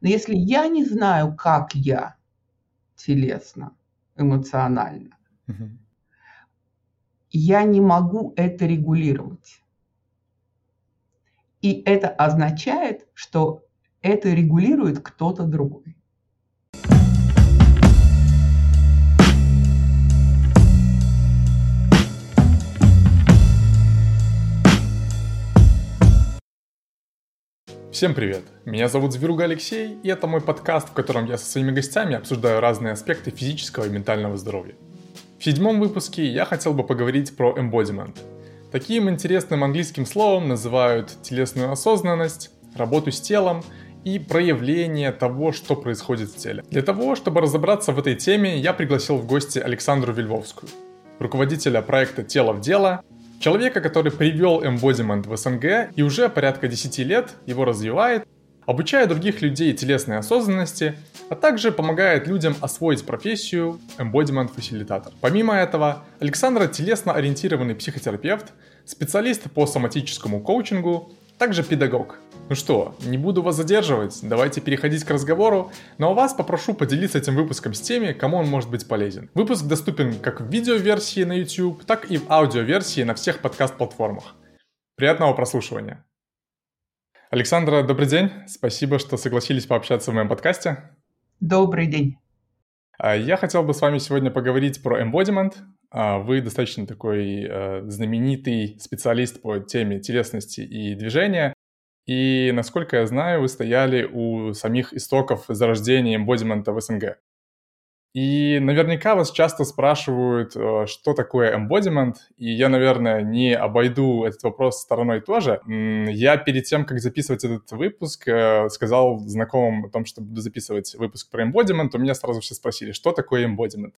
Но если я не знаю, как я телесно, эмоционально, угу. я не могу это регулировать. И это означает, что это регулирует кто-то другой. Всем привет! Меня зовут Зверуга Алексей, и это мой подкаст, в котором я со своими гостями обсуждаю разные аспекты физического и ментального здоровья. В седьмом выпуске я хотел бы поговорить про embodiment. Таким интересным английским словом называют телесную осознанность, работу с телом и проявление того, что происходит в теле. Для того, чтобы разобраться в этой теме, я пригласил в гости Александру Вильвовскую, руководителя проекта «Тело в дело», Человека, который привел embodiment в СНГ и уже порядка 10 лет его развивает, обучая других людей телесной осознанности, а также помогает людям освоить профессию embodiment фасилитатор. Помимо этого, Александра телесно ориентированный психотерапевт, специалист по соматическому коучингу, также педагог. Ну что, не буду вас задерживать, давайте переходить к разговору, но вас попрошу поделиться этим выпуском с теми, кому он может быть полезен. Выпуск доступен как в видеоверсии на YouTube, так и в аудиоверсии на всех подкаст-платформах. Приятного прослушивания. Александра, добрый день. Спасибо, что согласились пообщаться в моем подкасте. Добрый день. А, я хотел бы с вами сегодня поговорить про embodiment. А, вы достаточно такой э, знаменитый специалист по теме телесности и движения. И, насколько я знаю, вы стояли у самих истоков зарождения эмбодимента в СНГ. И наверняка вас часто спрашивают, э, что такое эмбодимент, и я, наверное, не обойду этот вопрос стороной тоже. Я перед тем, как записывать этот выпуск, э, сказал знакомым о том, что буду записывать выпуск про эмбодимент, у меня сразу все спросили, что такое эмбодимент.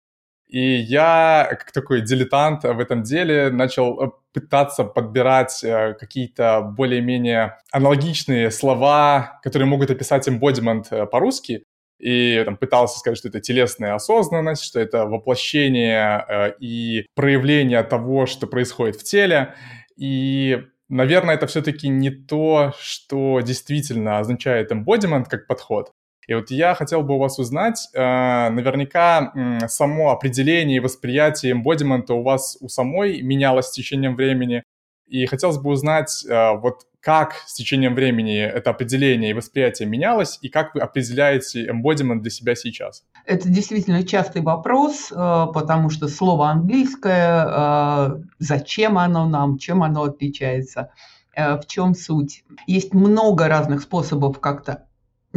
И я, как такой дилетант в этом деле, начал э, пытаться подбирать э, какие-то более-менее аналогичные слова, которые могут описать embodiment э, по-русски. И там, пытался сказать, что это телесная осознанность, что это воплощение э, и проявление того, что происходит в теле. И, наверное, это все-таки не то, что действительно означает embodiment как подход. И вот я хотел бы у вас узнать, э, наверняка само определение и восприятие эмбодимента у вас у самой менялось с течением времени. И хотелось бы узнать, э, вот как с течением времени это определение и восприятие менялось, и как вы определяете эмбодимент для себя сейчас? Это действительно частый вопрос, э, потому что слово английское, зачем оно нам, чем оно отличается, в чем суть. Есть много разных способов как-то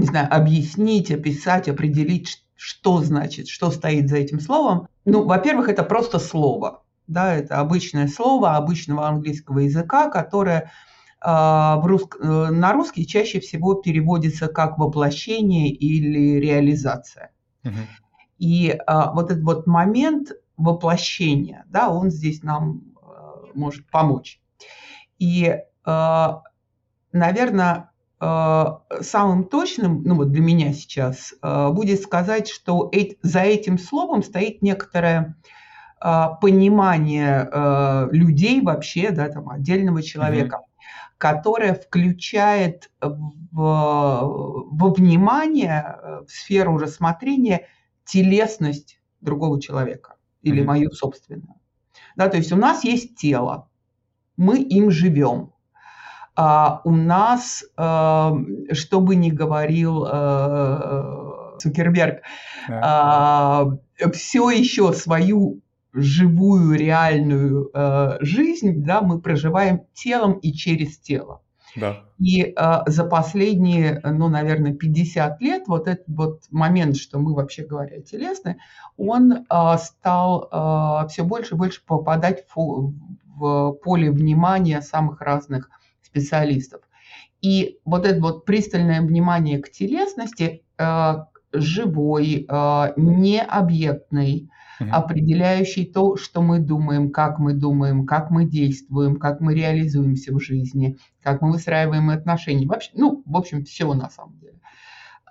не знаю, объяснить, описать, определить, что значит, что стоит за этим словом. Ну, во-первых, это просто слово. Да, это обычное слово обычного английского языка, которое э, в рус... Э, на русский чаще всего переводится как воплощение или реализация. Угу. И э, вот этот вот момент воплощения, да, он здесь нам э, может помочь. И, э, наверное, самым точным, ну вот для меня сейчас, э, будет сказать, что за этим словом стоит некоторое э, понимание людей вообще, да, там, отдельного человека, mm-hmm. которое включает в, во внимание, в сферу рассмотрения телесность другого человека или mm-hmm. мою собственную. Да, то есть у нас есть тело, мы им живем. А у нас, э, что бы ни говорил э, Цукерберг, да. э, все еще свою живую, реальную э, жизнь, да, мы проживаем телом и через тело. Да. И э, за последние, ну, наверное, 50 лет вот этот вот момент, что мы вообще говоря телесны, он э, стал э, все больше и больше попадать в, в поле внимания самых разных специалистов. И вот это вот пристальное внимание к телесности, э, живой, э, необъектный, угу. определяющий то, что мы думаем, как мы думаем, как мы действуем, как мы реализуемся в жизни, как мы выстраиваем отношения. Вообще, ну, в общем, все на самом деле.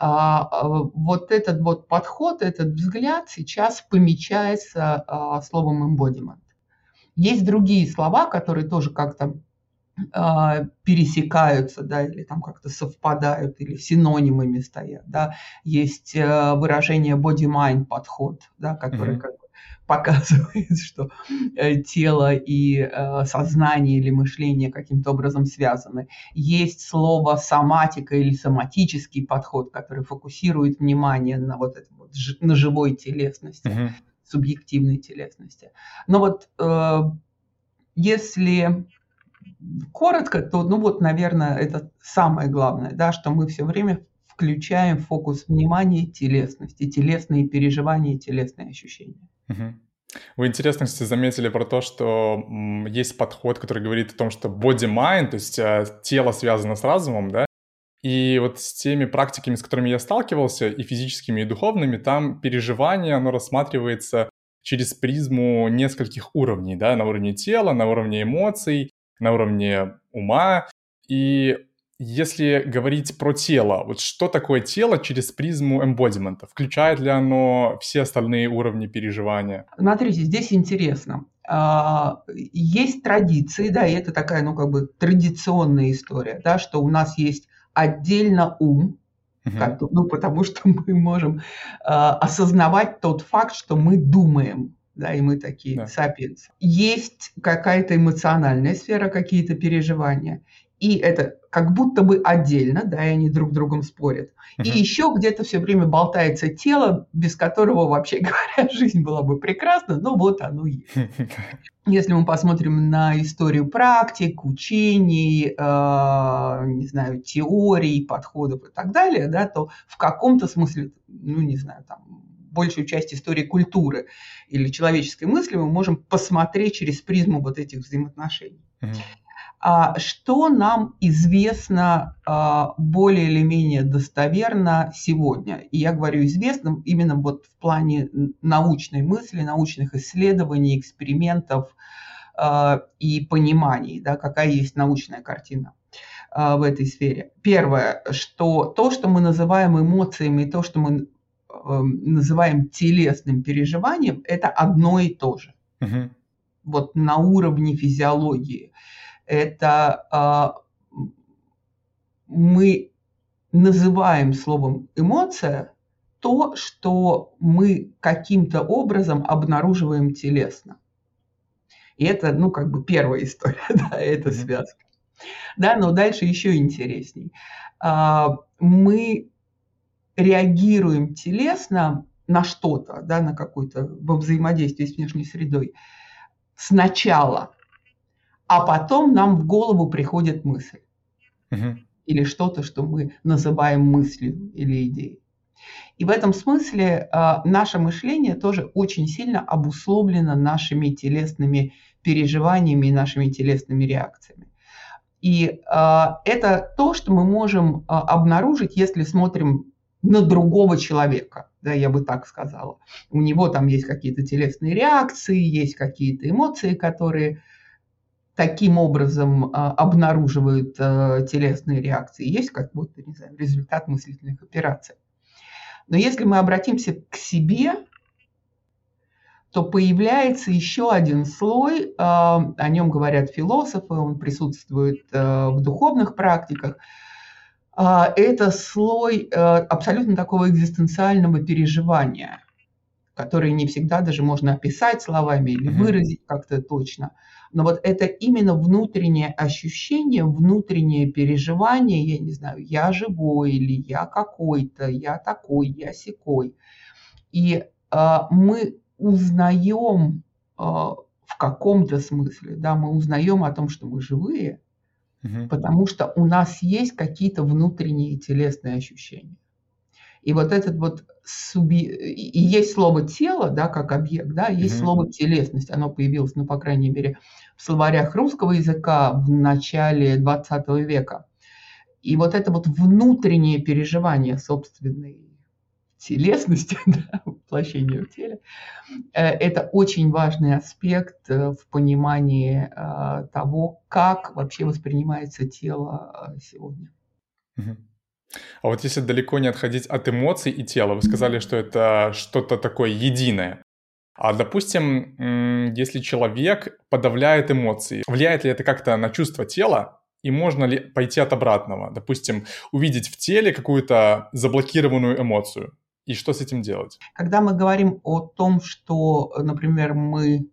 А, а, вот этот вот подход, этот взгляд сейчас помечается а, словом embodiment. Есть другие слова, которые тоже как-то пересекаются, да, или там как-то совпадают, или синонимами стоят, да. Есть э, выражение body-mind подход, да, который mm-hmm. как бы показывает, что э, тело и э, сознание или мышление каким-то образом связаны. Есть слово соматика или соматический подход, который фокусирует внимание на вот этом вот, на живой телесности, mm-hmm. субъективной телесности. Но вот если коротко, то, ну вот, наверное, это самое главное, да, что мы все время включаем фокус внимания телесности, телесные переживания, телесные ощущения. Вы интересно, кстати, заметили про то, что есть подход, который говорит о том, что body-mind, то есть э, тело связано с разумом, да, и вот с теми практиками, с которыми я сталкивался, и физическими, и духовными, там переживание, оно рассматривается через призму нескольких уровней, да, на уровне тела, на уровне эмоций, на уровне ума. И если говорить про тело, вот что такое тело через призму эмбодимента? Включает ли оно все остальные уровни переживания? Смотрите, здесь интересно. А, есть традиции, да, и это такая, ну, как бы традиционная история, да, что у нас есть отдельно ум. Как, ну, потому что мы можем э, осознавать тот факт, что мы думаем да, и мы такие да. сапиенсы. Есть какая-то эмоциональная сфера, какие-то переживания, и это как будто бы отдельно, да, и они друг с другом спорят. Uh-huh. И еще где-то все время болтается тело, без которого, вообще говоря, жизнь была бы прекрасна, но вот оно есть. Если мы посмотрим на историю практик, учений, э, не знаю, теорий, подходов и так далее, да, то в каком-то смысле, ну, не знаю, там, большую часть истории культуры или человеческой мысли мы можем посмотреть через призму вот этих взаимоотношений. Mm-hmm. Что нам известно а, более или менее достоверно сегодня? И я говорю известным именно вот в плане научной мысли, научных исследований, экспериментов а, и пониманий, да, какая есть научная картина в этой сфере. Первое, что то, что мы называем эмоциями, то, что мы называем телесным переживанием, это одно и то же. Угу. Вот на уровне физиологии. Это э, мы называем словом эмоция то, что мы каким-то образом обнаруживаем телесно. И это, ну, как бы первая история, да, это связка. Да, но дальше еще интересней. А, мы реагируем телесно на что-то, да, на какое-то во взаимодействии с внешней средой сначала, а потом нам в голову приходит мысль. Угу. Или что-то, что мы называем мыслью или идеей. И в этом смысле э, наше мышление тоже очень сильно обусловлено нашими телесными переживаниями и нашими телесными реакциями. И э, это то, что мы можем э, обнаружить, если смотрим на другого человека, да, я бы так сказала. У него там есть какие-то телесные реакции, есть какие-то эмоции, которые таким образом а, обнаруживают а, телесные реакции. Есть как будто, не знаю, результат мыслительных операций. Но если мы обратимся к себе, то появляется еще один слой, а, о нем говорят философы, он присутствует а, в духовных практиках – это слой э, абсолютно такого экзистенциального переживания, который не всегда даже можно описать словами или выразить как-то точно. Но вот это именно внутреннее ощущение, внутреннее переживание, я не знаю, я живой или я какой-то, я такой, я секой. И э, мы узнаем э, в каком-то смысле, да, мы узнаем о том, что мы живые, угу. потому что у нас есть какие-то внутренние телесные ощущения. И вот этот вот суби... и есть слово тело, да, как объект, да, есть угу. слово телесность, оно появилось, ну, по крайней мере, в словарях русского языка в начале 20 века. И вот это вот внутреннее переживание собственной телесности, да, воплощения в теле, э, это очень важный аспект э, в понимании э, того, как вообще воспринимается тело сегодня. А вот если далеко не отходить от эмоций и тела, вы сказали, что это что-то такое единое. А допустим, если человек подавляет эмоции, влияет ли это как-то на чувство тела? И можно ли пойти от обратного? Допустим, увидеть в теле какую-то заблокированную эмоцию. И что с этим делать? Когда мы говорим о том, что, например, мы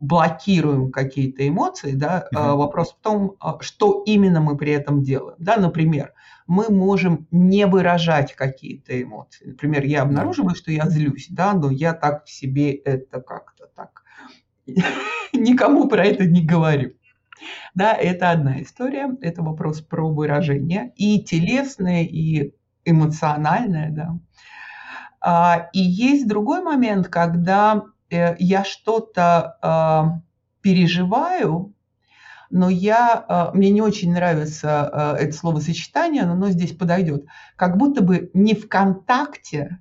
блокируем какие-то эмоции, да, угу. вопрос в том, а, что именно мы при этом делаем. Да, например, мы можем не выражать какие-то эмоции. Например, я обнаруживаю, что я злюсь, да, но я так в себе это как-то так никому про это не говорю. Да, это одна история, это вопрос про выражение и телесное, и эмоциональное, да. А, и есть другой момент, когда э, я что-то а, переживаю, но я, а, мне не очень нравится это словосочетание, но оно здесь подойдет, как будто бы не в контакте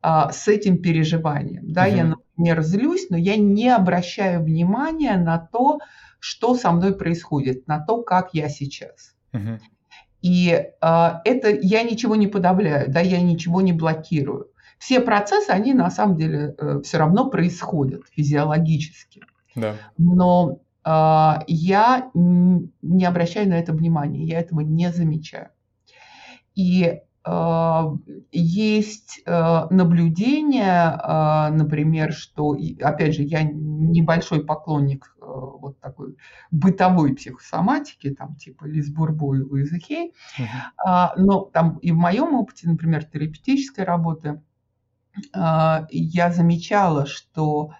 с этим переживанием. Да, угу. я, например, злюсь, но я не обращаю внимания на то, что со мной происходит, на то, как я сейчас. Угу. И э, это я ничего не подавляю, да, я ничего не блокирую. Все процессы, они на самом деле э, все равно происходят физиологически. Да. Но э, я не обращаю на это внимания, я этого не замечаю. И а, есть а, наблюдение, а, например, что, опять же, я небольшой поклонник вот такой бытовой психосоматики, там типа Лиз Бурбо и Луиза Хей, uh-huh. но там и в моем опыте, например, терапевтической работы, я замечала, что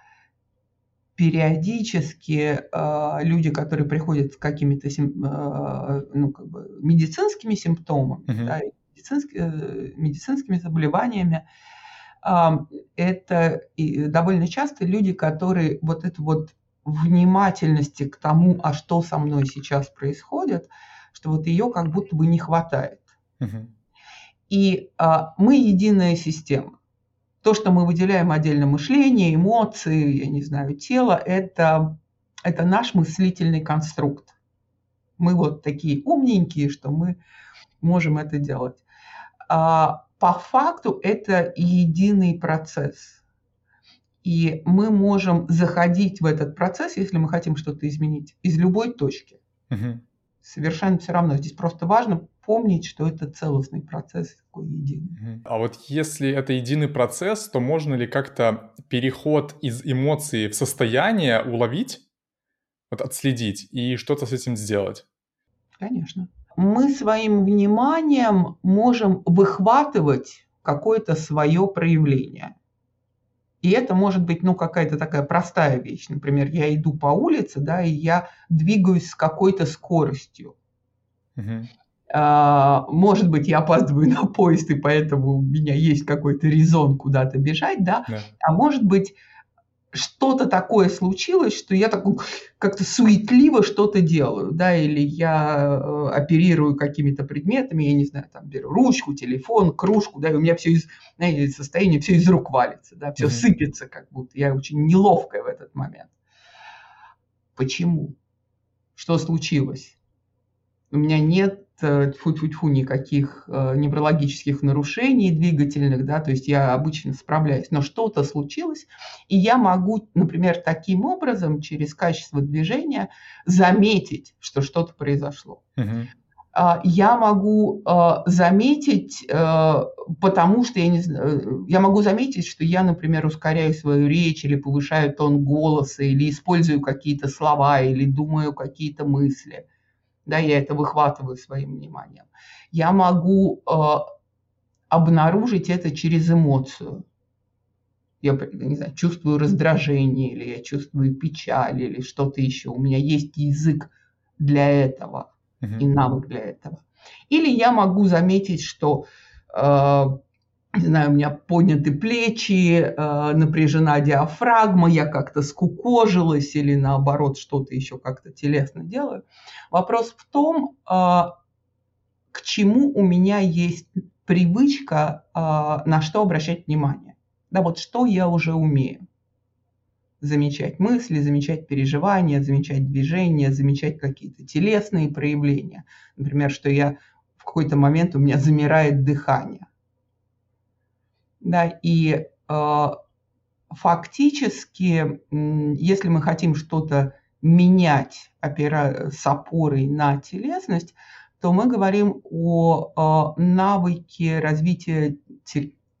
периодически э, люди, которые приходят с какими-то э, ну, как бы медицинскими симптомами, uh-huh. да, медицинскими, э, медицинскими заболеваниями. Это довольно часто люди, которые вот эту вот внимательности к тому, а что со мной сейчас происходит, что вот ее как будто бы не хватает. Угу. И а, мы единая система. То, что мы выделяем отдельно мышление, эмоции, я не знаю, тело, это, это наш мыслительный конструкт. Мы вот такие умненькие, что мы можем это делать. А, по факту это единый процесс. И мы можем заходить в этот процесс, если мы хотим что-то изменить, из любой точки. Угу. Совершенно все равно. Здесь просто важно помнить, что это целостный процесс, такой единый. А вот если это единый процесс, то можно ли как-то переход из эмоции в состояние уловить, вот отследить и что-то с этим сделать? Конечно мы своим вниманием можем выхватывать какое-то свое проявление. И это может быть, ну, какая-то такая простая вещь. Например, я иду по улице, да, и я двигаюсь с какой-то скоростью. Угу. А, может быть, я опаздываю на поезд, и поэтому у меня есть какой-то резон куда-то бежать, да. да. А может быть, что-то такое случилось, что я так как-то суетливо что-то делаю, да, или я э, оперирую какими-то предметами, я не знаю, там беру ручку, телефон, кружку, да, и у меня все из, знаете, состояние все из рук валится, да, все mm-hmm. сыпется, как будто я очень неловкая в этот момент. Почему? Что случилось? У меня нет тьфу-тьфу-тьфу, никаких э, неврологических нарушений двигательных, да, то есть я обычно справляюсь, но что-то случилось, и я могу, например, таким образом через качество движения заметить, что что-то произошло. uh Я могу э, заметить, э, потому что я не знаю, я могу заметить, что я, например, ускоряю свою речь или повышаю тон голоса, или использую какие-то слова, или думаю какие-то мысли да, я это выхватываю своим вниманием. Я могу э, обнаружить это через эмоцию. Я не знаю, чувствую раздражение, или я чувствую печаль, или что-то еще. У меня есть язык для этого uh-huh. и навык для этого. Или я могу заметить, что э, не знаю, у меня подняты плечи, э, напряжена диафрагма, я как-то скукожилась или наоборот что-то еще как-то телесно делаю. Вопрос в том, э, к чему у меня есть привычка, э, на что обращать внимание. Да, вот что я уже умею. Замечать мысли, замечать переживания, замечать движения, замечать какие-то телесные проявления. Например, что я в какой-то момент у меня замирает дыхание да, и э, фактически, если мы хотим что-то менять опера... с опорой на телесность, то мы говорим о, о навыке развития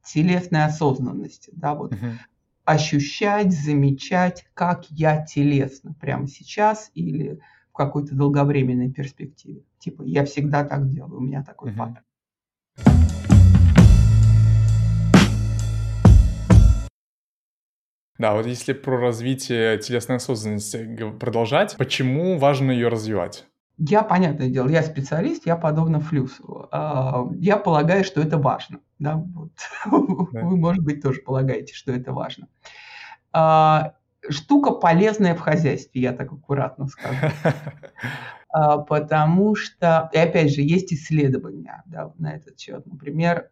телесной осознанности. Да, вот. uh Ощущать, замечать, как я телесно прямо сейчас или в какой-то долговременной перспективе. Типа, я всегда так делаю, у меня такой uh паттерн. Да, вот если про развитие телесной осознанности продолжать, почему важно ее развивать? Я, понятное дело, я специалист, я подобно Флюсу. А, я полагаю, что это важно. Да? Вот. Да. Вы, может быть, тоже полагаете, что это важно. А, штука полезная в хозяйстве, я так аккуратно скажу. А, потому что, и опять же, есть исследования да, на этот счет. Например,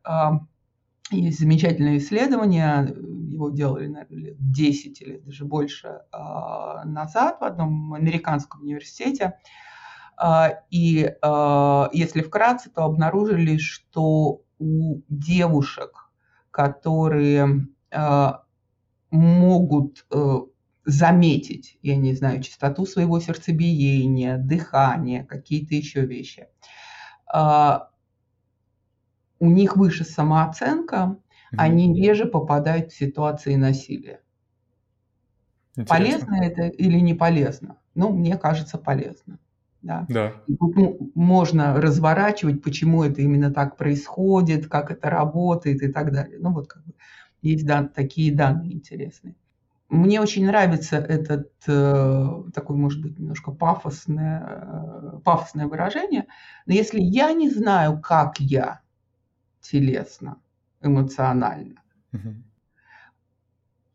есть замечательное исследование, его делали, наверное, лет 10 или даже больше назад в одном американском университете. И если вкратце, то обнаружили, что у девушек, которые могут э, заметить, я не знаю, частоту своего сердцебиения, дыхания, какие-то еще вещи. А, у них выше самооценка, mm-hmm. они реже попадают в ситуации насилия. Интересно. Полезно это или не полезно? Ну, мне кажется, полезно. Да. да. тут можно разворачивать, почему это именно так происходит, как это работает и так далее. Ну, вот как бы есть дан, такие данные интересные. Мне очень нравится этот э, такой, может быть, немножко пафосное, э, пафосное выражение. Но если я не знаю, как я телесно, эмоционально, угу.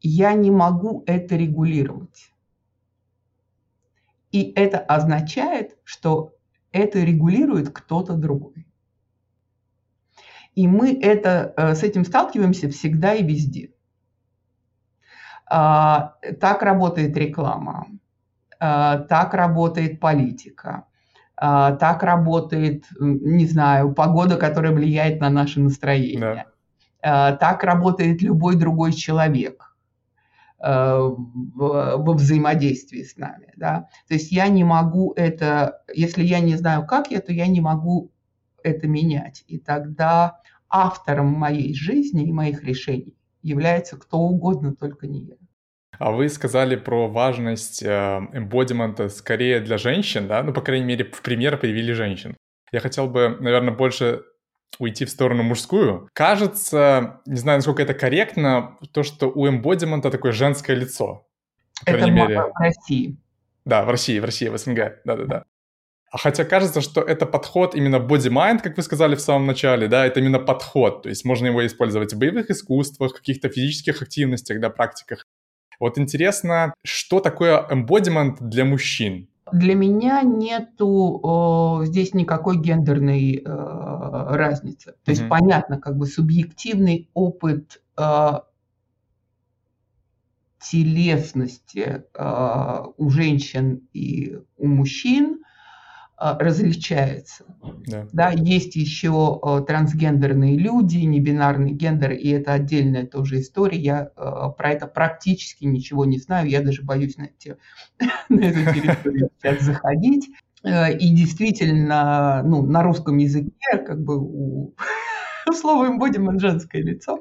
я не могу это регулировать. И это означает, что это регулирует кто-то другой. И мы это, э, с этим сталкиваемся всегда и везде. А, так работает реклама, а, так работает политика, так работает, не знаю, погода, которая влияет на наше настроение. Да. Так работает любой другой человек во взаимодействии с нами. Да? То есть я не могу это, если я не знаю, как я, то я не могу это менять. И тогда автором моей жизни и моих решений является кто угодно, только не я. А вы сказали про важность эмбодимента скорее для женщин, да? Ну, по крайней мере, в пример привели женщин. Я хотел бы, наверное, больше уйти в сторону мужскую. Кажется, не знаю, насколько это корректно, то, что у эмбодимента такое женское лицо. По это мере. в России. Да, в России, в России, в СНГ, да-да-да. А хотя кажется, что это подход именно body-mind, как вы сказали в самом начале, да, это именно подход. То есть можно его использовать в боевых искусствах, каких-то физических активностях, да, практиках. Вот интересно, что такое embodiment для мужчин? Для меня нету э, здесь никакой гендерной э, разницы. То mm-hmm. есть понятно, как бы субъективный опыт э, телесности э, у женщин и у мужчин различается. Да. да, есть еще а, трансгендерные люди, небинарный гендер, и это отдельная тоже история. Я а, про это практически ничего не знаю, я даже боюсь на, эти, на эту территорию сейчас заходить. И действительно, ну, на русском языке как бы у слова embodiment женское лицо. А,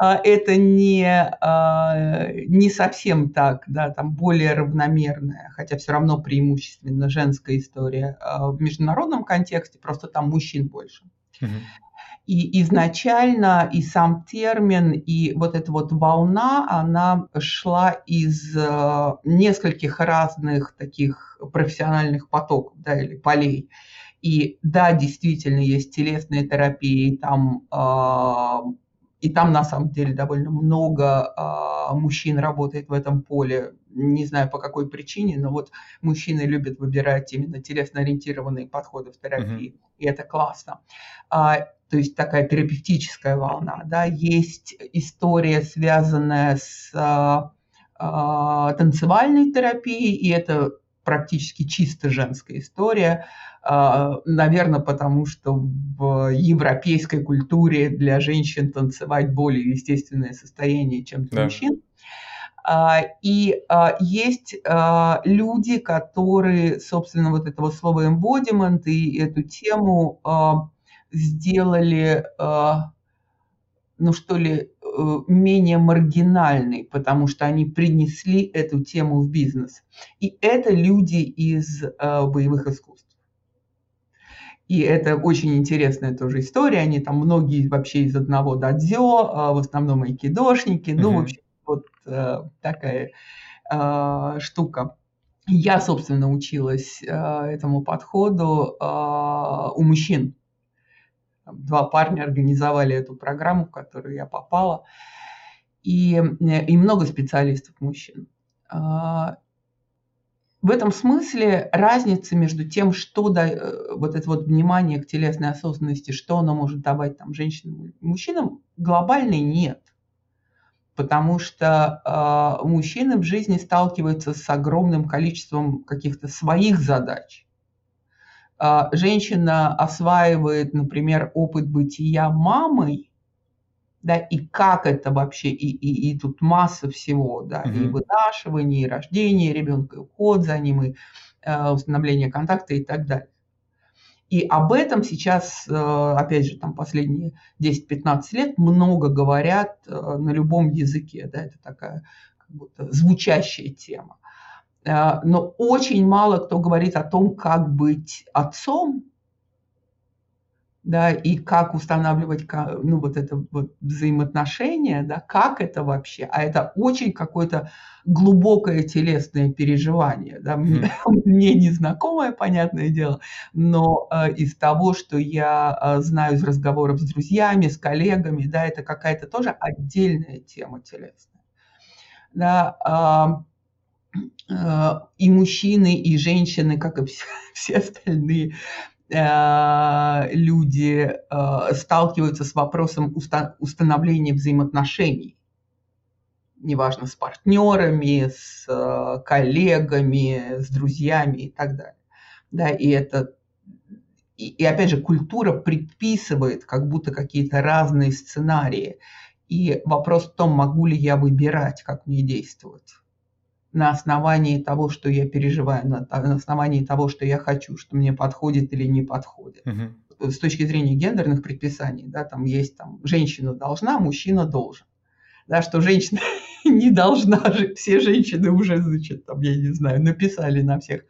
это не, а, не совсем так, да, там более равномерная, хотя все равно преимущественно женская история а, в международном контексте, просто там мужчин больше. И изначально и сам термин, и вот эта вот волна, она шла из нескольких разных таких профессиональных потоков, да, или полей. И да, действительно есть телесные терапии, там и там на самом деле довольно много э, мужчин работает в этом поле. Не знаю по какой причине, но вот мужчины любят выбирать именно телесно-ориентированные подходы в терапии, mm-hmm. и это классно. А, то есть такая терапевтическая волна. Да? Есть история, связанная с а, а, танцевальной терапией, и это практически чисто женская история. А, Наверное, потому что в европейской культуре для женщин танцевать более естественное состояние, чем для да. мужчин. А, и а, есть люди, которые, собственно, вот этого слова embodiment и эту тему сделали, ну что ли, менее маргинальной, потому что они принесли эту тему в бизнес. И это люди из боевых искусств. И это очень интересная тоже история. Они там многие вообще из одного дадзё, в основном айкидошники. Ну, в общем, вот э, такая э, штука. Я, собственно, училась э, этому подходу э, у мужчин. Два парня организовали эту программу, в которую я попала. И, и много специалистов мужчин. Э, в этом смысле разница между тем, что да, э, вот это вот внимание к телесной осознанности, что оно может давать там женщинам мужчинам, глобальной нет потому что э, мужчины в жизни сталкиваются с огромным количеством каких-то своих задач. Э, женщина осваивает, например, опыт бытия мамой, да, и как это вообще, и, и, и тут масса всего, да, mm-hmm. и вынашивание, и рождение ребенка, и уход за ним, и э, установление контакта и так далее. И об этом сейчас, э, опять же, там последние 10-15 лет много говорят э, на любом языке. Да, это такая как будто звучащая тема. Э, но очень мало кто говорит о том, как быть отцом, да, и как устанавливать ну, вот это вот взаимоотношение, да, как это вообще, а это очень какое-то глубокое телесное переживание, да, мне, mm. мне незнакомое, понятное дело, но э, из того, что я э, знаю из разговоров с друзьями, с коллегами, да, это какая-то тоже отдельная тема телесная. Да, э, и мужчины, и женщины, как и все, все остальные Э, люди э, сталкиваются с вопросом установления взаимоотношений. Неважно, с партнерами, с э, коллегами, с друзьями и так далее. Да, и это и, и опять же, культура предписывает как будто какие-то разные сценарии. И вопрос в том, могу ли я выбирать, как мне действовать на основании того, что я переживаю, на, на основании того, что я хочу, что мне подходит или не подходит. Угу. С точки зрения гендерных предписаний, да, там есть там женщина должна, мужчина должен. Да, что женщина не должна, все женщины уже, значит, там, я не знаю, написали на всех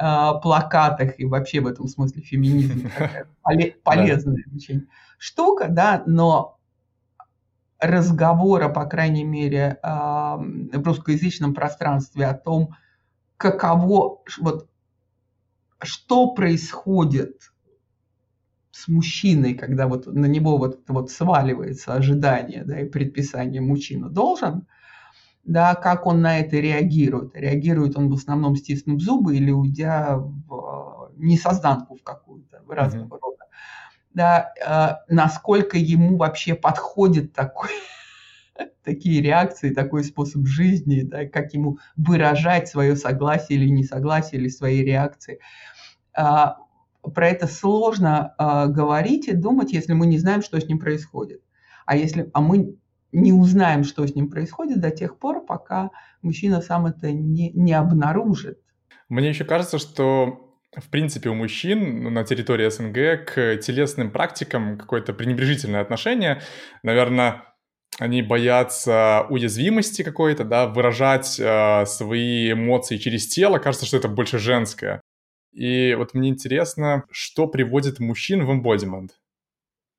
э, плакатах и вообще в этом смысле феминизм полезная очень штука, да, но разговора, по крайней мере, в русскоязычном пространстве о том, каково, вот, что происходит с мужчиной, когда вот на него вот, вот сваливается ожидание да, и предписание мужчина должен, да, как он на это реагирует. Реагирует он в основном стиснув зубы или уйдя в несозданку в какую-то, в разного mm-hmm. Да, э, насколько ему вообще подходит такой, такие реакции, такой способ жизни, да, как ему выражать свое согласие или несогласие, или свои реакции. А, про это сложно а, говорить и думать, если мы не знаем, что с ним происходит. А если а мы не узнаем, что с ним происходит до тех пор, пока мужчина сам это не, не обнаружит. Мне еще кажется, что в принципе, у мужчин на территории СНГ к телесным практикам какое-то пренебрежительное отношение. Наверное, они боятся уязвимости какой-то, да, выражать э, свои эмоции через тело. Кажется, что это больше женское. И вот мне интересно, что приводит мужчин в эмбодимент?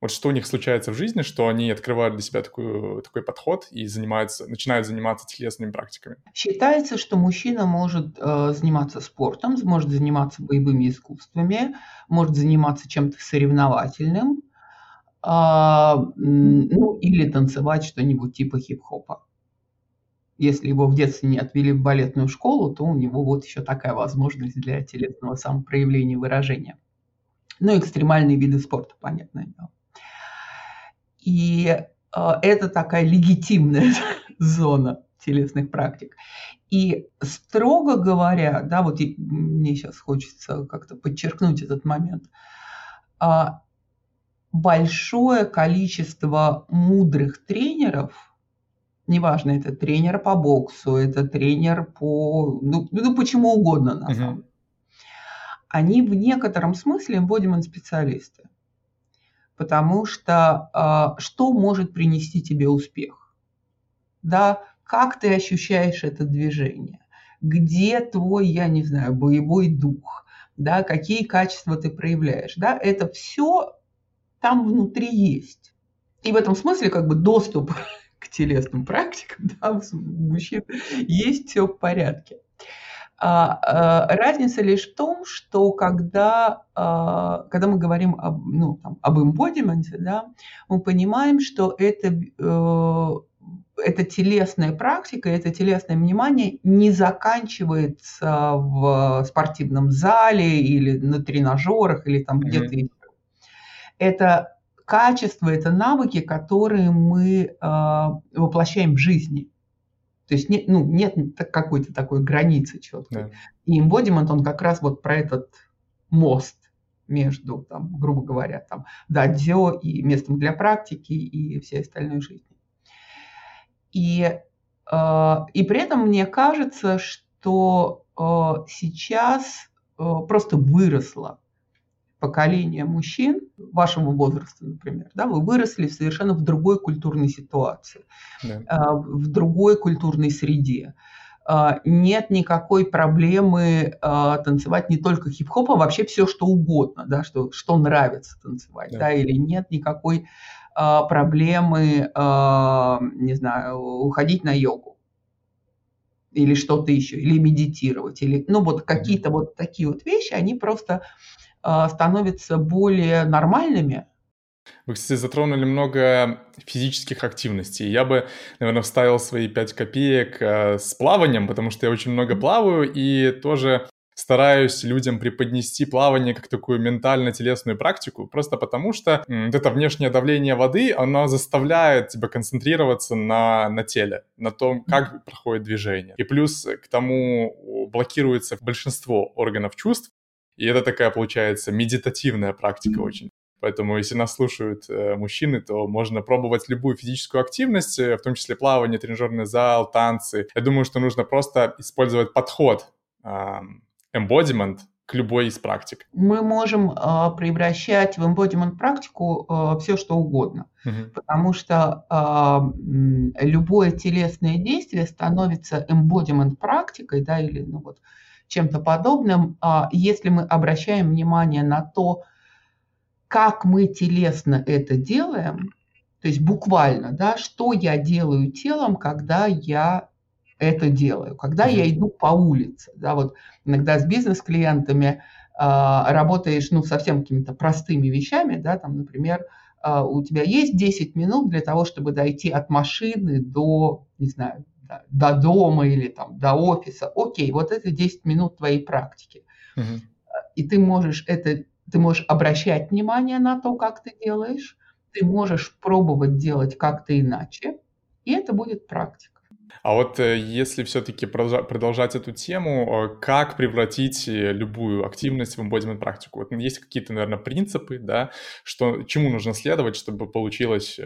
Вот что у них случается в жизни, что они открывают для себя такой, такой подход и занимаются, начинают заниматься телесными практиками? Считается, что мужчина может э, заниматься спортом, может заниматься боевыми искусствами, может заниматься чем-то соревновательным, э, ну или танцевать что-нибудь типа хип-хопа. Если его в детстве не отвели в балетную школу, то у него вот еще такая возможность для телесного самопроявления выражения. Ну, экстремальные виды спорта, понятное дело. И э, это такая легитимная зона телесных практик. И строго говоря, да, вот мне сейчас хочется как-то подчеркнуть этот момент, а, большое количество мудрых тренеров неважно, это тренер по боксу, это тренер по, ну, ну почему угодно на самом деле, они в некотором смысле embodiment специалисты. Потому что э, что может принести тебе успех? Да, как ты ощущаешь это движение? Где твой, я не знаю, боевой дух? Да, какие качества ты проявляешь? Да, это все там внутри есть. И в этом смысле как бы доступ к телесным практикам да, у мужчин есть все в порядке. А, а, разница лишь в том, что когда, а, когда мы говорим об, ну, там, об эмбодименте, да, мы понимаем, что это, э, эта телесная практика, это телесное внимание не заканчивается в спортивном зале или на тренажерах или там mm-hmm. где-то еще. Это качества, это навыки, которые мы э, воплощаем в жизни. То есть нет, ну, нет какой-то такой границы четкой. Да. И embodiment, он как раз вот про этот мост между, там, грубо говоря, там, дадзё и местом для практики и всей остальной жизни. И, э, и при этом мне кажется, что э, сейчас э, просто выросло поколение мужчин вашего возраста, например, да, вы выросли совершенно в другой культурной ситуации, да. А, в другой культурной среде. А, нет никакой проблемы а, танцевать не только хип-хоп, а вообще все, что угодно, да, что, что нравится танцевать, да. Да, или нет никакой проблемы, не знаю, уходить на йогу или что-то еще, или медитировать, или, ну, вот какие-то вот такие вот вещи, они просто становятся более нормальными. Вы, кстати, затронули много физических активностей. Я бы, наверное, вставил свои 5 копеек э, с плаванием, потому что я очень много плаваю и тоже стараюсь людям преподнести плавание как такую ментально-телесную практику, просто потому что вот это внешнее давление воды, оно заставляет тебя концентрироваться на, на теле, на том, как проходит движение. И плюс к тому блокируется большинство органов чувств, и это такая, получается, медитативная практика очень. Поэтому, если нас слушают э, мужчины, то можно пробовать любую физическую активность, э, в том числе плавание, тренажерный зал, танцы. Я думаю, что нужно просто использовать подход, э, embodiment к любой из практик. Мы можем э, превращать в embodiment практику э, все, что угодно, uh-huh. потому что э, любое телесное действие становится embodiment практикой, да, или ну вот чем-то подобным, а, если мы обращаем внимание на то, как мы телесно это делаем, то есть буквально, да, что я делаю телом, когда я это делаю, когда mm-hmm. я иду по улице, да, вот иногда с бизнес-клиентами э, работаешь, ну, совсем какими-то простыми вещами, да, там, например, э, у тебя есть 10 минут для того, чтобы дойти от машины до, не знаю, до дома или там до офиса, окей, вот это 10 минут твоей практики. Угу. И ты можешь это, ты можешь обращать внимание на то, как ты делаешь, ты можешь пробовать делать как-то иначе, и это будет практика. А вот э, если все-таки продолжать эту тему, э, как превратить э, любую активность в embodiment практику? Вот есть какие-то, наверное, принципы, да, что, чему нужно следовать, чтобы получилась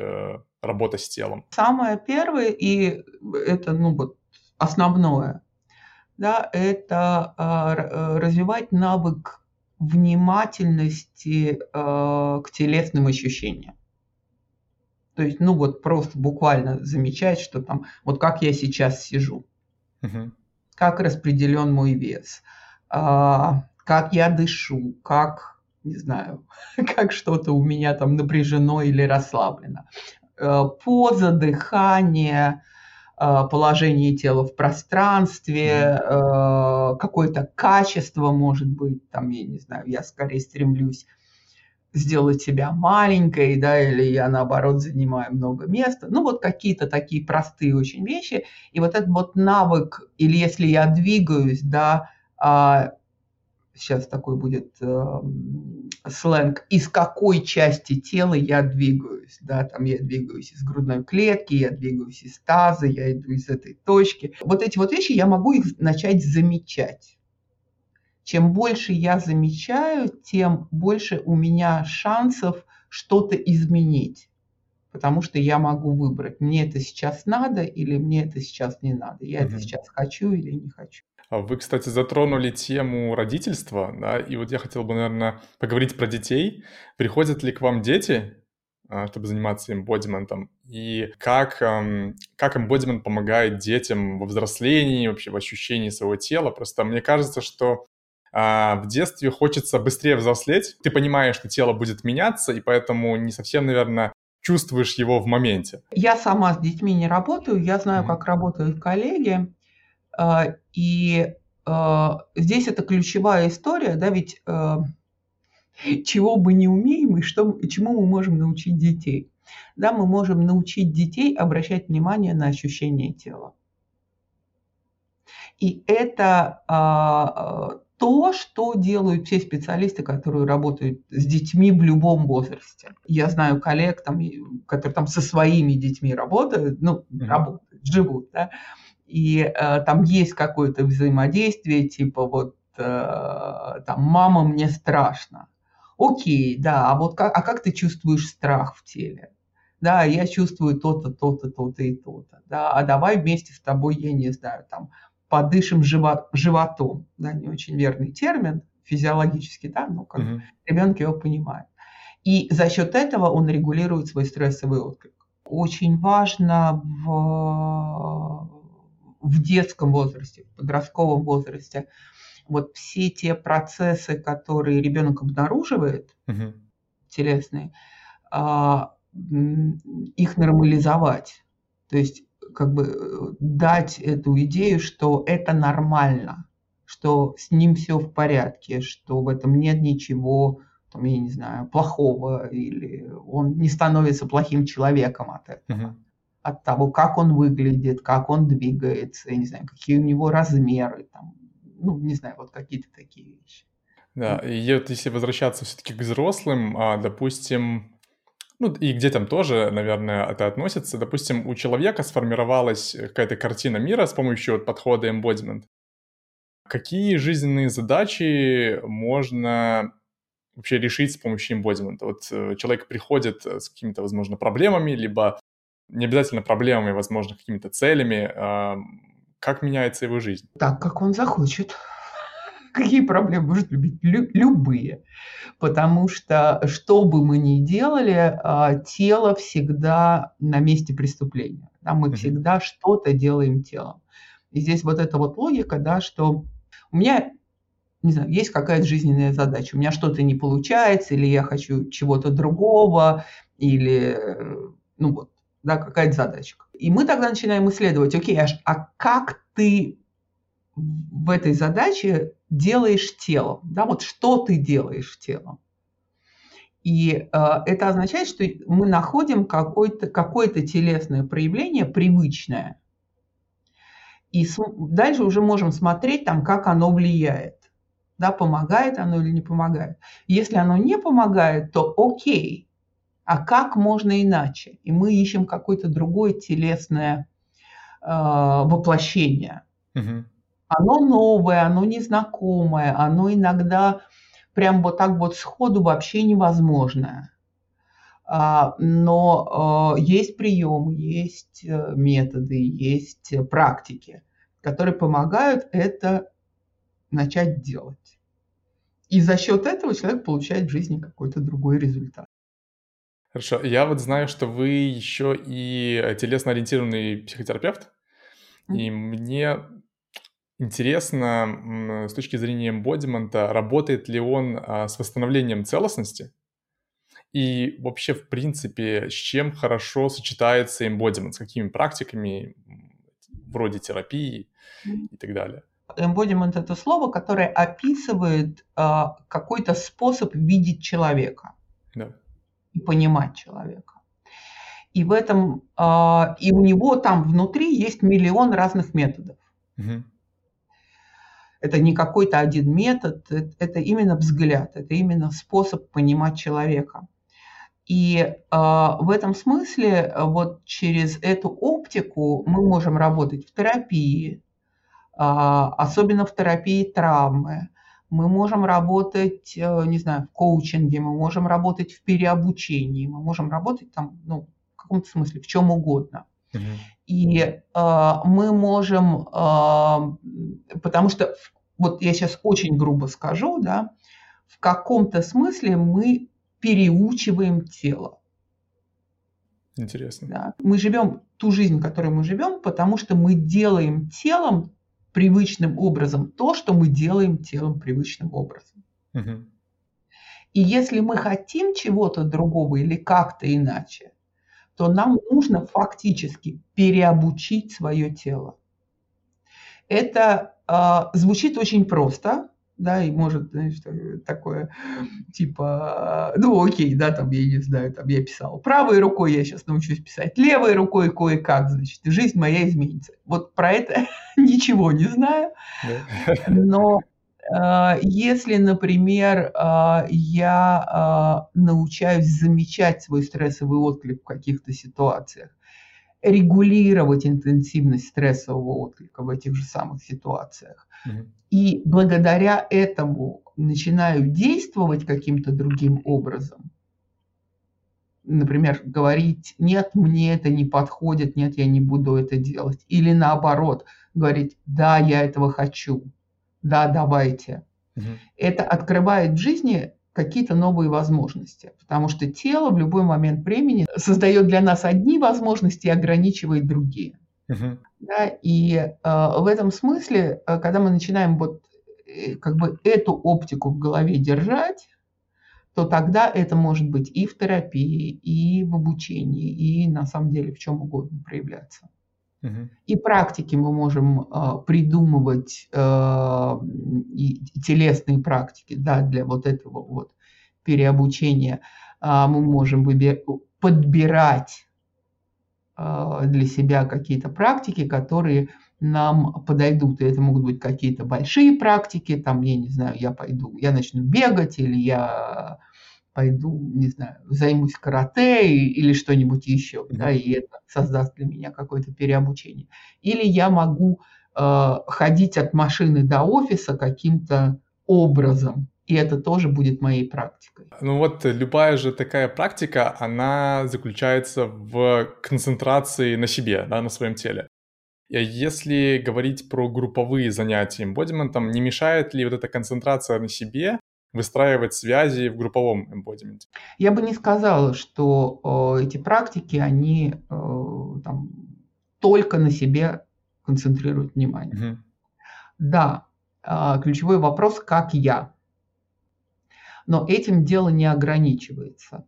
работа с телом? Самое первое, и это ну, вот основное, да, это развивать навык внимательности к телесным ощущениям. То есть, ну вот просто буквально замечать, что там, вот как я сейчас сижу, угу. как распределен мой вес, а, как я дышу, как, не знаю, как что-то у меня там напряжено или расслаблено. А, поза, дыхание, а, положение тела в пространстве, а, какое-то качество может быть, там, я не знаю, я скорее стремлюсь сделать себя маленькой, да, или я наоборот занимаю много места. Ну, вот какие-то такие простые очень вещи. И вот этот вот навык, или если я двигаюсь, да, а, сейчас такой будет э, сленг, из какой части тела я двигаюсь, да, там я двигаюсь из грудной клетки, я двигаюсь из таза, я иду из этой точки. Вот эти вот вещи я могу их начать замечать. Чем больше я замечаю, тем больше у меня шансов что-то изменить. потому что я могу выбрать, мне это сейчас надо или мне это сейчас не надо, я это сейчас хочу или не хочу. А вы, кстати, затронули тему родительства, да, и вот я хотел бы, наверное, поговорить про детей. Приходят ли к вам дети, а, чтобы заниматься эмбодиментом, и как, как эмбодимент помогает детям во взрослении, вообще в ощущении своего тела. Просто мне кажется, что а, в детстве хочется быстрее взрослеть, ты понимаешь, что тело будет меняться, и поэтому не совсем, наверное, чувствуешь его в моменте. Я сама с детьми не работаю, я знаю, mm-hmm. как работают коллеги, а, и здесь это ключевая история, да, ведь чего мы не умеем и что, чему мы можем научить детей. Да, мы можем научить детей обращать внимание на ощущения тела. И это а, то, что делают все специалисты, которые работают с детьми в любом возрасте. Я знаю коллег, там, которые там со своими детьми работают, ну, mm-hmm. работают, живут, да, и э, там есть какое-то взаимодействие, типа вот э, там мама мне страшно, Окей, да, а вот как, а как ты чувствуешь страх в теле? Да, я чувствую то-то, то-то, то-то и то-то. Да, а давай вместе с тобой, я не знаю, там, подышим живот, животом. Да, не очень верный термин физиологически, да, но как угу. ребенок его понимает. И за счет этого он регулирует свой стрессовый отклик. Очень важно в, в детском возрасте, в подростковом возрасте вот все те процессы, которые ребенок обнаруживает, угу. телесные, а, их нормализовать. То есть как бы э, дать эту идею, что это нормально, что с ним все в порядке, что в этом нет ничего, там, я не знаю, плохого, или он не становится плохим человеком от этого. Угу. От того, как он выглядит, как он двигается, я не знаю, какие у него размеры, там, ну, не знаю, вот какие-то такие вещи. Да, и вот если возвращаться все-таки к взрослым, а, допустим, ну и к детям тоже, наверное, это относится. Допустим, у человека сформировалась какая-то картина мира с помощью подхода embodiment. Какие жизненные задачи можно вообще решить с помощью embodiment? Вот э, человек приходит с какими-то, возможно, проблемами, либо не обязательно проблемами, возможно, какими-то целями как меняется его жизнь? Так, как он захочет. Какие проблемы может любить? Лю- любые. Потому что, что бы мы ни делали, а, тело всегда на месте преступления. Да, мы всегда что-то делаем телом. И здесь вот эта вот логика, да, что у меня не знаю, есть какая-то жизненная задача, у меня что-то не получается, или я хочу чего-то другого, или, ну вот, да, какая-то задачка. И мы тогда начинаем исследовать, окей, а, а как ты в этой задаче делаешь телом, да, вот что ты делаешь телом. И э, это означает, что мы находим какое-то какое телесное проявление привычное. И дальше уже можем смотреть, там, как оно влияет. Да, помогает оно или не помогает. Если оно не помогает, то окей, а как можно иначе? И мы ищем какое-то другое телесное э, воплощение. Угу. Оно новое, оно незнакомое, оно иногда прям вот так вот сходу вообще невозможное. А, но э, есть приемы, есть э, методы, есть практики, которые помогают это начать делать. И за счет этого человек получает в жизни какой-то другой результат. Хорошо. Я вот знаю, что вы еще и э, телесно-ориентированный психотерапевт. И мне интересно, с точки зрения эмбодимента, работает ли он а, с восстановлением целостности? И вообще, в принципе, с чем хорошо сочетается эмбодимент, с какими практиками, вроде терапии и так далее? Эмбодимент – это слово, которое описывает э, какой-то способ видеть человека. Да и понимать человека. И в этом, а, и у него там внутри есть миллион разных методов. Угу. Это не какой-то один метод, это именно взгляд, это именно способ понимать человека. И э, в этом смысле вот через эту оптику мы можем работать в терапии, э, особенно в терапии травмы, мы можем работать, э, не знаю, в коучинге, мы можем работать в переобучении, мы можем работать там, ну, в каком-то смысле, в чем угодно. И э, мы можем, э, потому что, вот я сейчас очень грубо скажу, да, в каком-то смысле мы переучиваем тело. Интересно. Да. Мы живем ту жизнь, которую мы живем, потому что мы делаем телом привычным образом то, что мы делаем телом привычным образом. Угу. И если мы хотим чего-то другого или как-то иначе, то нам нужно фактически переобучить свое тело. Это э, звучит очень просто, да, и может, знаешь, такое, типа, ну окей, да, там, я не знаю, там я писал правой рукой, я сейчас научусь писать левой рукой кое-как, значит, жизнь моя изменится. Вот про это ничего не знаю, но если, например, э, я э, научаюсь замечать свой стрессовый отклик в каких-то ситуациях, регулировать интенсивность стрессового отклика в этих же самых ситуациях. Mm-hmm. И благодаря этому начинаю действовать каким-то другим образом. Например, говорить, нет, мне это не подходит, нет, я не буду это делать. Или наоборот, говорить, да, я этого хочу, да, давайте. Угу. Это открывает в жизни какие-то новые возможности, потому что тело в любой момент времени создает для нас одни возможности и ограничивает другие. Uh-huh. Да, и э, в этом смысле, э, когда мы начинаем вот э, как бы эту оптику в голове держать, то тогда это может быть и в терапии, и в обучении, и на самом деле в чем угодно проявляться. И практики мы можем э, придумывать, э, и телесные практики, да, для вот этого вот переобучения. Э, мы можем выбир- подбирать э, для себя какие-то практики, которые нам подойдут. И это могут быть какие-то большие практики, там, я не знаю, я пойду, я начну бегать, или я пойду, не знаю, займусь карате или что-нибудь еще, да, и это создаст для меня какое-то переобучение. Или я могу э, ходить от машины до офиса каким-то образом, и это тоже будет моей практикой. Ну вот любая же такая практика, она заключается в концентрации на себе, да, на своем теле. Если говорить про групповые занятия эмбодиментом, не мешает ли вот эта концентрация на себе выстраивать связи в групповом эмбодименте? Я бы не сказала, что э, эти практики, они э, там, только на себе концентрируют внимание. Угу. Да, э, ключевой вопрос, как я. Но этим дело не ограничивается.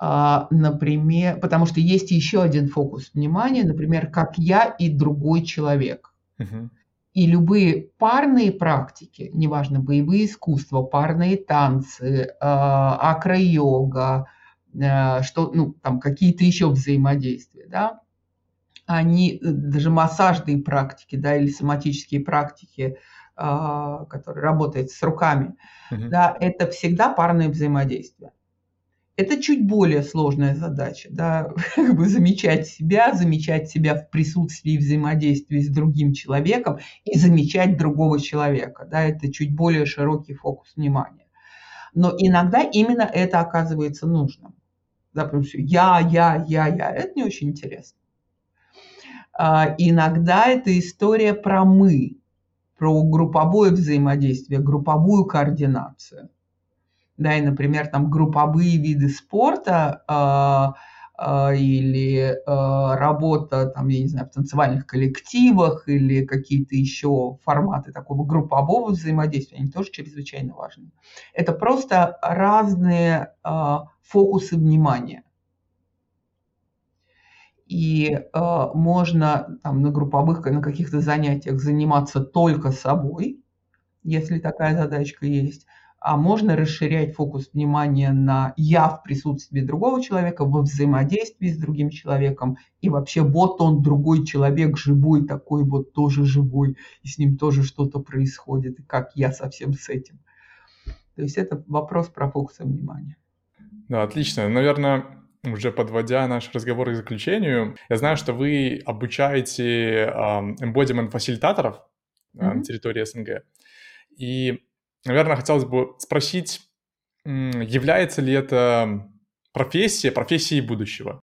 Э, например, потому что есть еще один фокус внимания, например, как я и другой человек. Угу. И любые парные практики, неважно, боевые искусства, парные танцы, э, акро-йога, э, что, ну, там какие-то еще взаимодействия, да, они, э, даже массажные практики, да, или соматические практики, которые работают с руками, uh-huh. да, это всегда парное взаимодействие. Это чуть более сложная задача, да, как бы замечать себя, замечать себя в присутствии взаимодействия с другим человеком и замечать другого человека, да, это чуть более широкий фокус внимания. Но иногда именно это оказывается нужным. Да, потому что я, я, я, я, это не очень интересно. А, иногда это история про мы, про групповое взаимодействие, групповую координацию да, и, например, там групповые виды спорта э, э, или э, работа, там, я не знаю, в танцевальных коллективах или какие-то еще форматы такого группового взаимодействия, они тоже чрезвычайно важны. Это просто разные э, фокусы внимания. И э, можно там, на групповых, на каких-то занятиях заниматься только собой, если такая задачка есть а можно расширять фокус внимания на я в присутствии другого человека, во взаимодействии с другим человеком, и вообще вот он другой человек, живой такой, вот тоже живой, и с ним тоже что-то происходит, и как я совсем с этим. То есть это вопрос про фокус внимания. Да, отлично. Наверное, уже подводя наш разговор к заключению, я знаю, что вы обучаете embodiment фасилитаторов mm-hmm. на территории СНГ. И наверное, хотелось бы спросить, является ли это профессия профессией будущего?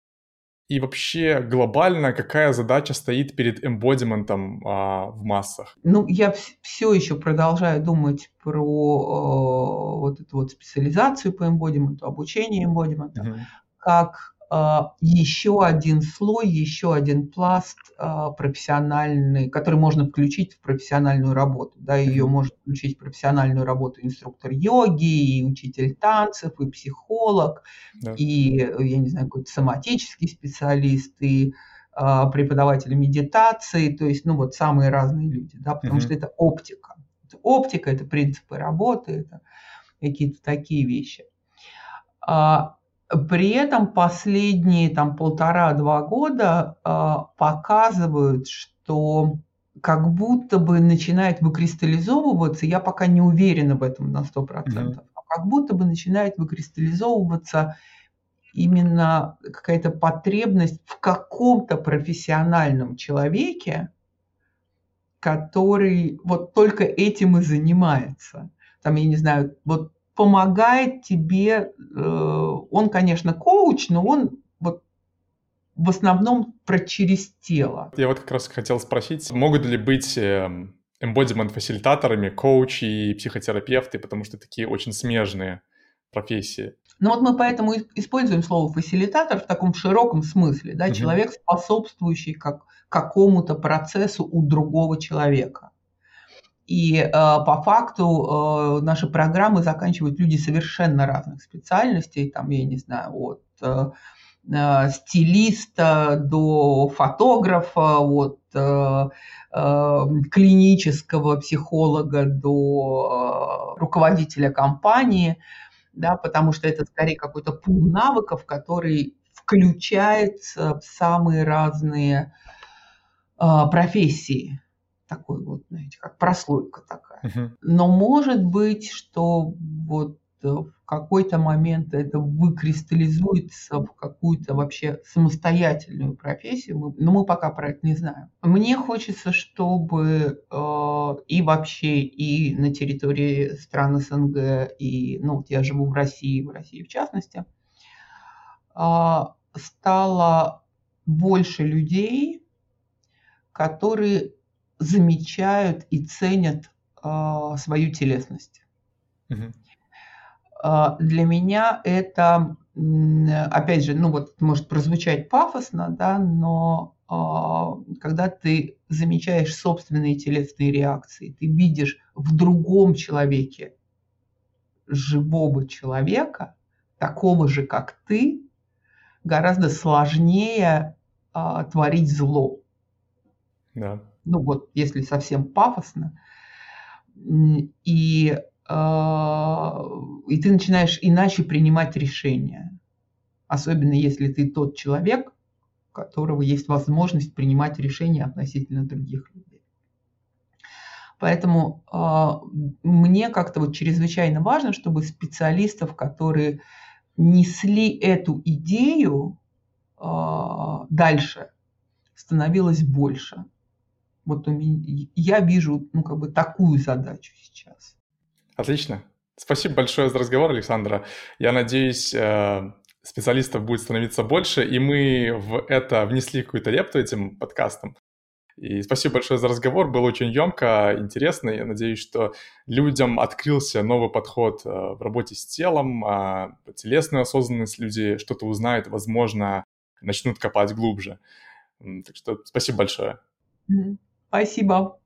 И вообще глобально какая задача стоит перед эмбодиментом а, в массах? Ну, я все еще продолжаю думать про э, вот эту вот специализацию по эмбодименту, обучение эмбодимента, uh-huh. как еще один слой, еще один пласт а, профессиональный, который можно включить в профессиональную работу. Да, ее может включить в профессиональную работу инструктор йоги, и учитель танцев, и психолог, да. и, я не знаю, какой-то соматический специалист, и а, преподаватель медитации, то есть, ну вот самые разные люди, да, потому угу. что это оптика. Это оптика, это принципы работы, это какие-то такие вещи. При этом последние там полтора-два года э, показывают, что как будто бы начинает выкристаллизовываться, я пока не уверена в этом на 100%, mm-hmm. как будто бы начинает выкристаллизовываться именно какая-то потребность в каком-то профессиональном человеке, который вот только этим и занимается. Там, я не знаю, вот помогает тебе, э, он, конечно, коуч, но он вот в основном про через тело. Я вот как раз хотел спросить, могут ли быть эмбодимент-фасилитаторами эм, коучи и психотерапевты, потому что такие очень смежные профессии. Ну вот мы поэтому используем слово фасилитатор в таком широком смысле, да, угу. человек, способствующий как, какому-то процессу у другого человека. И э, по факту э, наши программы заканчивают люди совершенно разных специальностей, там, я не знаю, от э, э стилиста до фотографа, от э, э, клинического психолога до э, руководителя компании, да, потому что это скорее какой-то пул навыков, который включается в самые разные э, профессии такой вот, знаете, как прослойка такая. Uh-huh. Но может быть, что вот э, в какой-то момент это выкристаллизуется в какую-то вообще самостоятельную профессию, но мы пока про это не знаем. Мне хочется, чтобы э, и вообще, и на территории стран СНГ, и, ну, вот я живу в России, в России в частности, э, стало больше людей, которые замечают и ценят э, свою телесность. Угу. Э, для меня это, опять же, ну вот может прозвучать пафосно, да, но э, когда ты замечаешь собственные телесные реакции, ты видишь в другом человеке живого человека, такого же, как ты, гораздо сложнее э, творить зло. Да ну вот если совсем пафосно, и, э, и ты начинаешь иначе принимать решения. Особенно если ты тот человек, у которого есть возможность принимать решения относительно других людей. Поэтому э, мне как-то вот чрезвычайно важно, чтобы специалистов, которые несли эту идею э, дальше, становилось больше. Вот у меня, я вижу, ну, как бы такую задачу сейчас. Отлично. Спасибо большое за разговор, Александра. Я надеюсь, э, специалистов будет становиться больше, и мы в это внесли какую-то лепту этим подкастом. И спасибо большое за разговор, было очень емко, интересно. Я надеюсь, что людям открылся новый подход э, в работе с телом, а, телесную осознанность, люди что-то узнают, возможно, начнут копать глубже. Так что спасибо большое. Спасибо.